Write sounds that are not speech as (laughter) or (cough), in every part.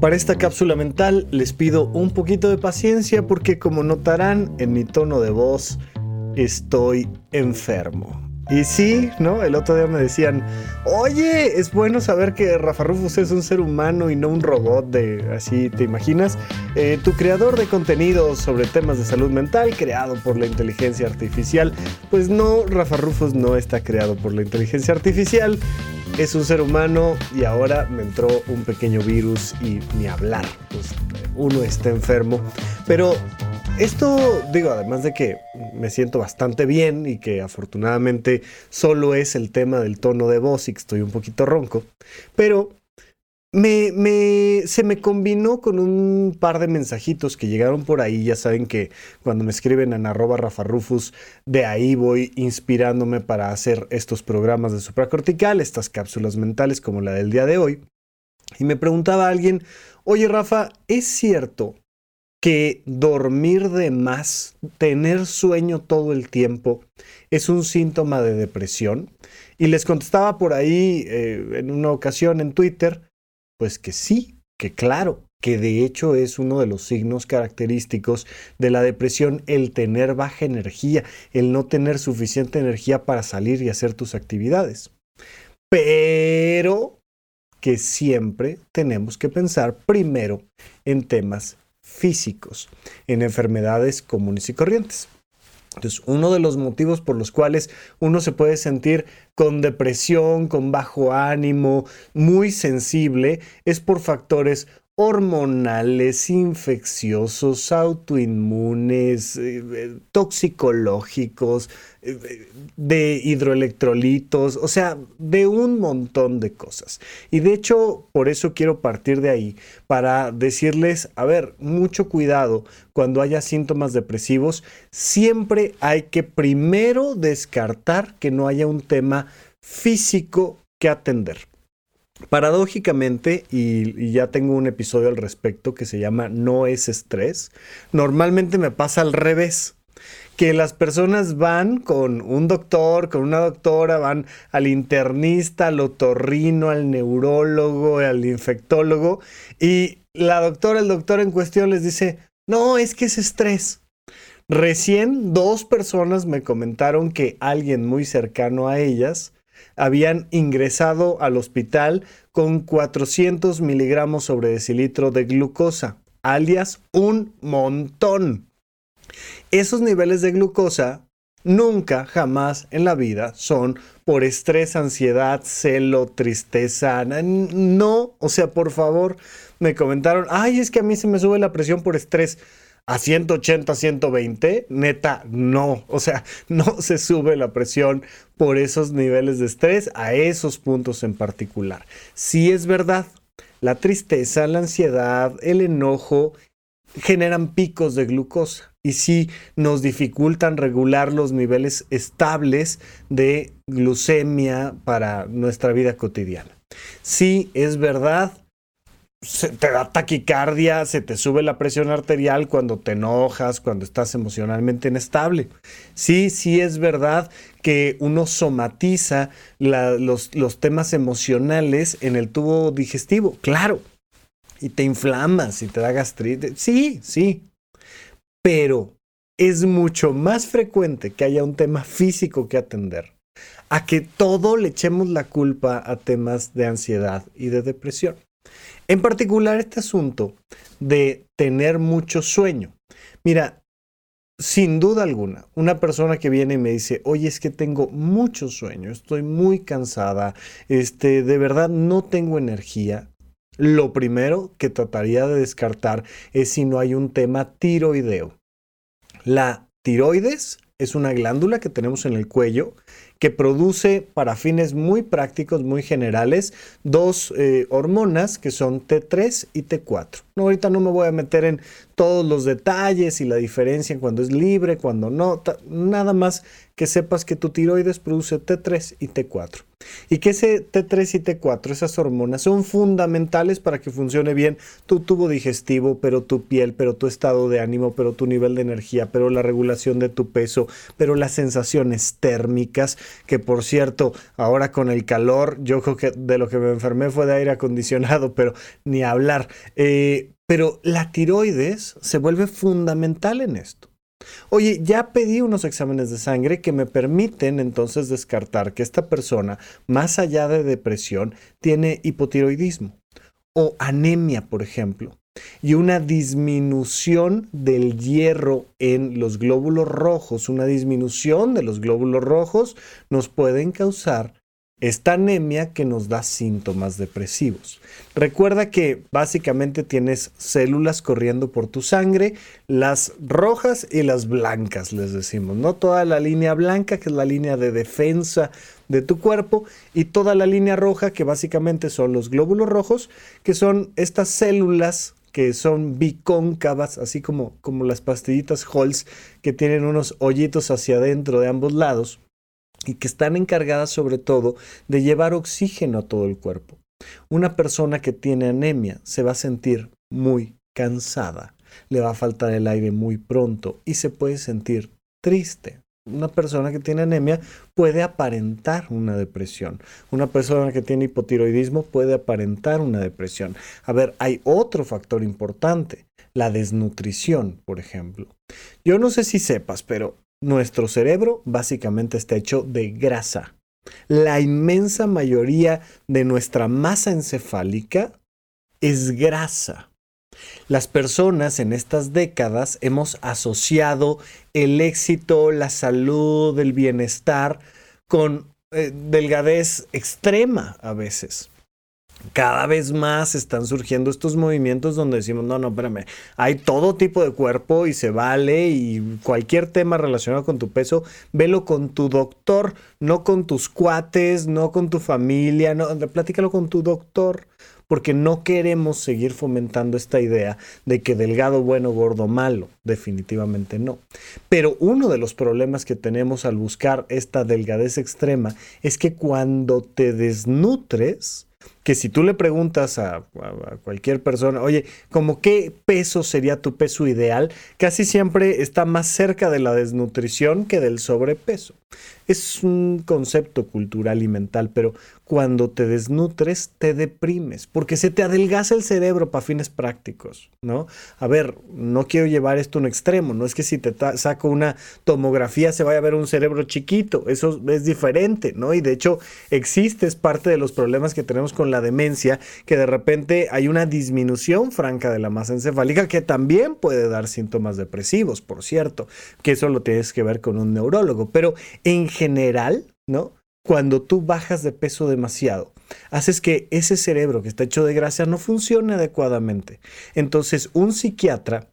Para esta cápsula mental les pido un poquito de paciencia porque como notarán en mi tono de voz estoy enfermo. Y sí, ¿no? El otro día me decían, oye, es bueno saber que Rafa Rufus es un ser humano y no un robot de así, ¿te imaginas? Eh, tu creador de contenidos sobre temas de salud mental, creado por la inteligencia artificial. Pues no, Rafa Rufus no está creado por la inteligencia artificial. Es un ser humano y ahora me entró un pequeño virus y ni hablar. Pues uno está enfermo. Pero esto, digo, además de que me siento bastante bien y que afortunadamente solo es el tema del tono de voz y que estoy un poquito ronco, pero me, me, se me combinó con un par de mensajitos que llegaron por ahí. Ya saben que cuando me escriben en arroba rafarrufus, de ahí voy inspirándome para hacer estos programas de supracortical, estas cápsulas mentales como la del día de hoy. Y me preguntaba alguien, oye Rafa, ¿es cierto que dormir de más, tener sueño todo el tiempo, es un síntoma de depresión. Y les contestaba por ahí eh, en una ocasión en Twitter, pues que sí, que claro, que de hecho es uno de los signos característicos de la depresión el tener baja energía, el no tener suficiente energía para salir y hacer tus actividades. Pero que siempre tenemos que pensar primero en temas físicos en enfermedades comunes y corrientes. Entonces, uno de los motivos por los cuales uno se puede sentir con depresión, con bajo ánimo, muy sensible, es por factores hormonales, infecciosos, autoinmunes, eh, eh, toxicológicos, eh, de hidroelectrolitos, o sea, de un montón de cosas. Y de hecho, por eso quiero partir de ahí, para decirles, a ver, mucho cuidado cuando haya síntomas depresivos, siempre hay que primero descartar que no haya un tema físico que atender. Paradójicamente, y, ya tengo un episodio al respecto que se llama No es estrés, normalmente me pasa al revés que las personas van con un doctor, con una doctora, van al internista, al otorrino, al neurólogo, al infectólogo, y la doctora, el doctor en cuestión les dice, no, es que es estrés. Recién dos personas me comentaron que alguien muy cercano a ellas habían ingresado al hospital con 400 miligramos sobre decilitro de glucosa, alias un montón. Esos niveles de glucosa nunca, jamás en la vida son por estrés, ansiedad, celo, tristeza. No, o sea, por favor, me comentaron, ay, es que a mí se me sube la presión por estrés a 180, 120, neta, no. O sea, (laughs) no se sube la presión por esos niveles de estrés a esos puntos en particular. Sí es verdad, la tristeza, la ansiedad, el enojo generan picos de glucosa y sí nos dificultan regular los niveles estables de glucemia para nuestra vida cotidiana. Sí es verdad se te da taquicardia, se te sube la presión arterial cuando te enojas, cuando estás emocionalmente inestable. Sí, sí es verdad que uno somatiza los, temas emocionales en el tubo digestivo, claro. Y te inflamas y te da gastritis. Sí, sí. Pero es mucho más frecuente que haya un tema físico que atender a que todo le echemos la culpa a temas de ansiedad y de depresión. En particular este asunto de tener mucho sueño. Mira, sin duda alguna, una persona que viene y me dice, oye, es que tengo mucho sueño, estoy muy cansada, este, de verdad no tengo energía. Lo primero que trataría de descartar es si no hay un tema tiroideo. La tiroides es una glándula que tenemos en el cuello que produce para fines muy prácticos, muy generales, dos eh, hormonas que son T3 y T4. No, ahorita no me voy a meter en todos los detalles y la diferencia en cuando es libre, cuando no, nada más que sepas que tu tiroides produce T3 y T4. Y que ese T3 y T4, esas hormonas, son fundamentales para que funcione bien tu tubo digestivo, pero tu piel, pero tu estado de ánimo, pero tu nivel de energía, pero la regulación de tu peso, pero las sensaciones térmicas, que por cierto, ahora con el calor, yo creo que de lo que me enfermé fue de aire acondicionado, (laughs) pero ni hablar. Eh, pero la tiroides se vuelve fundamental en esto. Oye, ya pedí unos exámenes de sangre que me permiten entonces descartar que esta persona, más allá de depresión, tiene hipotiroidismo o anemia, por ejemplo, y una disminución del hierro en los glóbulos rojos, una disminución de los glóbulos rojos nos pueden causar esta anemia que nos da síntomas depresivos. Recuerda que básicamente tienes células corriendo por tu sangre, las rojas y las blancas, les decimos, ¿no? Toda la línea blanca, que es la línea de defensa de tu cuerpo, y toda la línea roja, que básicamente son los glóbulos rojos, que son estas células que son bicóncavas, así como, como las pastillitas Halls, que tienen unos hoyitos hacia adentro de ambos lados y que están encargadas sobre todo de llevar oxígeno a todo el cuerpo. Una persona que tiene anemia se va a sentir muy cansada, le va a faltar el aire muy pronto y se puede sentir triste. Una persona que tiene anemia puede aparentar una depresión. Una persona que tiene hipotiroidismo puede aparentar una depresión. A ver, hay otro factor importante, la desnutrición, por ejemplo. Yo no sé si sepas, pero nuestro cerebro básicamente está hecho de grasa. La inmensa mayoría de nuestra masa encefálica es grasa. Las personas en estas décadas hemos asociado el éxito, la salud, el bienestar con eh, delgadez extrema a veces cada vez más están surgiendo estos movimientos donde decimos, no, no, espérame, hay todo tipo de cuerpo y se vale y cualquier tema relacionado con tu peso, velo con tu doctor, no con tus cuates, no con tu familia, no, platícalo con tu doctor, porque no queremos seguir fomentando esta idea de que delgado, bueno, gordo, malo, definitivamente no. Pero uno de los problemas que tenemos al buscar esta delgadez extrema es que cuando te desnutres, que si tú le preguntas a, cualquier persona, oye, ¿cómo qué peso sería tu peso ideal? Casi siempre está más cerca de la desnutrición que del sobrepeso. Es un concepto cultural y mental, pero cuando te desnutres te deprimes, porque se te adelgaza el cerebro para fines prácticos, ¿no? A ver, no quiero llevar esto a un extremo, no es que si te saco una tomografía se vaya a ver un cerebro chiquito, eso es diferente, ¿no? Y de hecho existe, es parte de los problemas que tenemos con la demencia, que de repente hay una disminución franca de la masa encefálica que también puede dar síntomas depresivos, por cierto, que eso lo tienes que ver con un neurólogo, pero en general, ¿no? Cuando tú bajas de peso demasiado, haces que ese cerebro que está hecho de grasa no funcione adecuadamente. Entonces, un psiquiatra,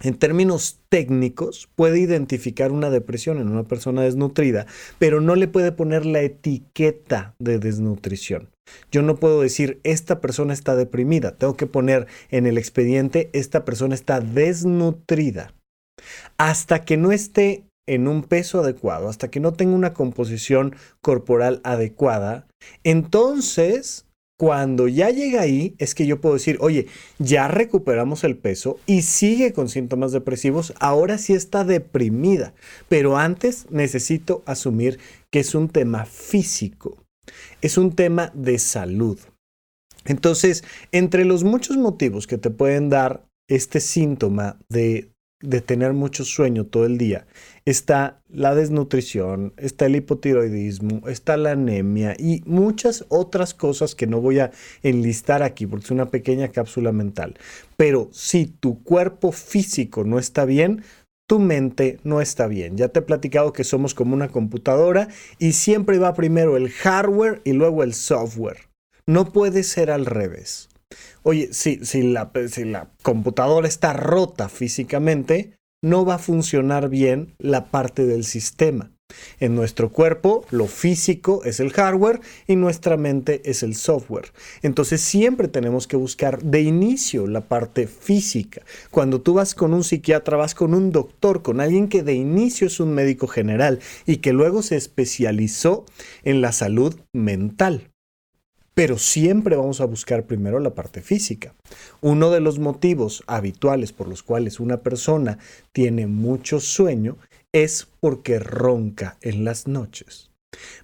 en términos técnicos, puede identificar una depresión en una persona desnutrida, pero no le puede poner la etiqueta de desnutrición. Yo no puedo decir, esta persona está deprimida. Tengo que poner en el expediente, esta persona está desnutrida. Hasta que no esté en un peso adecuado, hasta que no tenga una composición corporal adecuada, entonces cuando ya llega ahí es que yo puedo decir, oye, ya recuperamos el peso y sigue con síntomas depresivos, ahora sí está deprimida, pero antes necesito asumir que es un tema físico, es un tema de salud. Entonces, entre los muchos motivos que te pueden dar este síntoma de de tener mucho sueño todo el día, está la desnutrición, está el hipotiroidismo, está la anemia y muchas otras cosas que no voy a enlistar aquí porque es una pequeña cápsula mental. Pero si tu cuerpo físico no está bien, tu mente no está bien. Ya te he platicado que somos como una computadora y siempre va primero el hardware y luego el software. No puede ser al revés. Oye, si, si, la, si la computadora está rota físicamente, no va a funcionar bien la parte del sistema. En nuestro cuerpo, lo físico es el hardware y nuestra mente es el software. Entonces siempre tenemos que buscar de inicio la parte física. Cuando tú vas con un psiquiatra, vas con un doctor, con alguien que de inicio es un médico general y que luego se especializó en la salud mental pero siempre vamos a buscar primero la parte física. Uno de los motivos habituales por los cuales una persona tiene mucho sueño es porque ronca en las noches.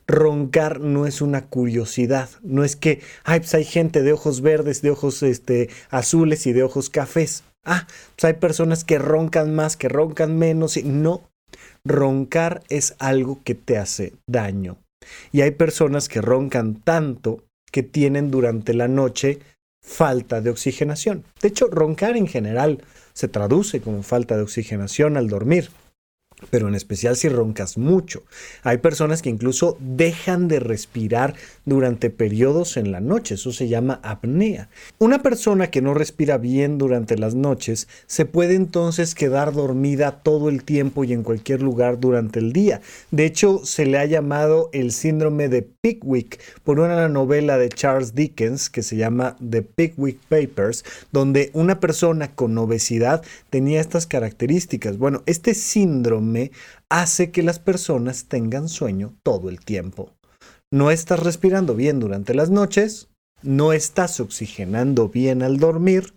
Roncar no es una curiosidad, no es que pues hay gente de ojos verdes, de ojos este, azules y de ojos cafés. Ah, pues hay personas que roncan más, que roncan menos. No, roncar es algo que te hace daño. Y hay personas que roncan tanto que tienen durante la noche falta de oxigenación. De hecho, roncar en general se traduce como falta de oxigenación al dormir pero en especial si roncas mucho. Hay personas que incluso dejan de respirar durante periodos en la noche, eso se llama apnea. Una persona que no respira bien durante las noches se puede entonces quedar dormida todo el tiempo y en cualquier lugar durante el día. De hecho, se le ha llamado el síndrome de Pickwick por una novela de Charles Dickens que se llama The Pickwick Papers, donde una persona con obesidad tenía estas características. Bueno, este síndrome hace que las personas tengan sueño todo el tiempo. No estás respirando bien durante las noches, no estás oxigenando bien al dormir,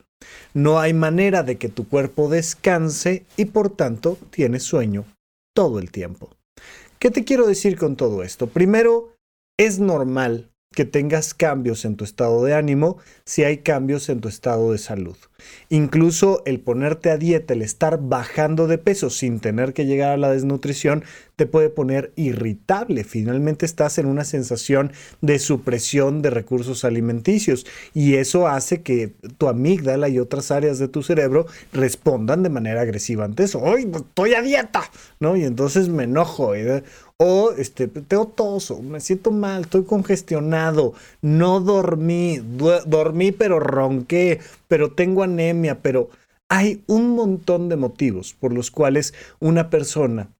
no hay manera de que tu cuerpo descanse y por tanto tienes sueño todo el tiempo. ¿Qué te quiero decir con todo esto? Primero, es normal que tengas cambios en tu estado de ánimo si hay cambios en tu estado de salud. Incluso el ponerte a dieta, el estar bajando de peso sin tener que llegar a la desnutrición, te puede poner irritable. Finalmente estás en una sensación de supresión de recursos alimenticios y eso hace que tu amígdala y otras áreas de tu cerebro respondan de manera agresiva ante eso. ¡Ay, pues, estoy a dieta! ¿No? Y entonces me enojo. ¿eh? O este, tengo toso, me siento mal, estoy congestionado, no dormí, dormí pero ronqué, pero tengo anemia, pero hay un montón de motivos por los cuales una persona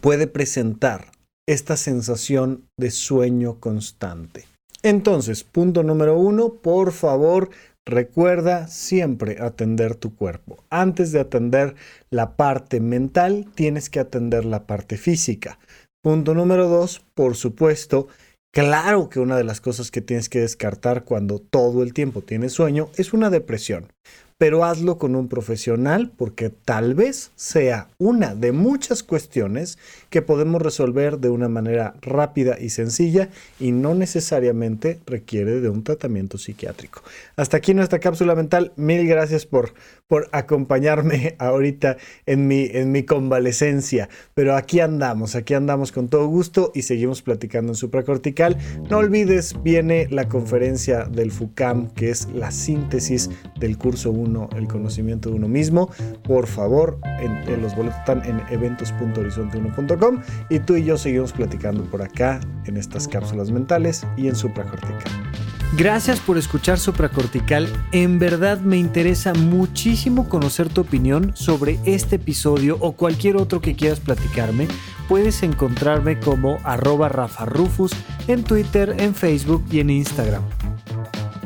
puede presentar esta sensación de sueño constante. Entonces, punto número uno, por favor, recuerda siempre atender tu cuerpo. Antes de atender la parte mental, tienes que atender la parte física. Punto número dos, por supuesto, claro que una de las cosas que tienes que descartar cuando todo el tiempo tienes sueño es una depresión pero hazlo con un profesional porque tal vez sea una de muchas cuestiones que podemos resolver de una manera rápida y sencilla y no necesariamente requiere de un tratamiento psiquiátrico. Hasta aquí nuestra cápsula mental. Mil gracias por, por acompañarme (laughs) ahorita en mi, en mi convalecencia, pero aquí andamos, aquí andamos con todo gusto y seguimos platicando en supracortical. No olvides, viene la conferencia del FUCAM, que es la síntesis del curso 1 el conocimiento de uno mismo, por favor, los boletos están en eventos.horizonte1.com y tú y yo seguimos platicando por acá en estas cápsulas mentales y en supracortical. Gracias por escuchar Supracortical. En verdad me interesa muchísimo conocer tu opinión sobre este episodio o cualquier otro que quieras platicarme. Puedes encontrarme como arroba Rafa Rufus en Twitter, en Facebook y en Instagram.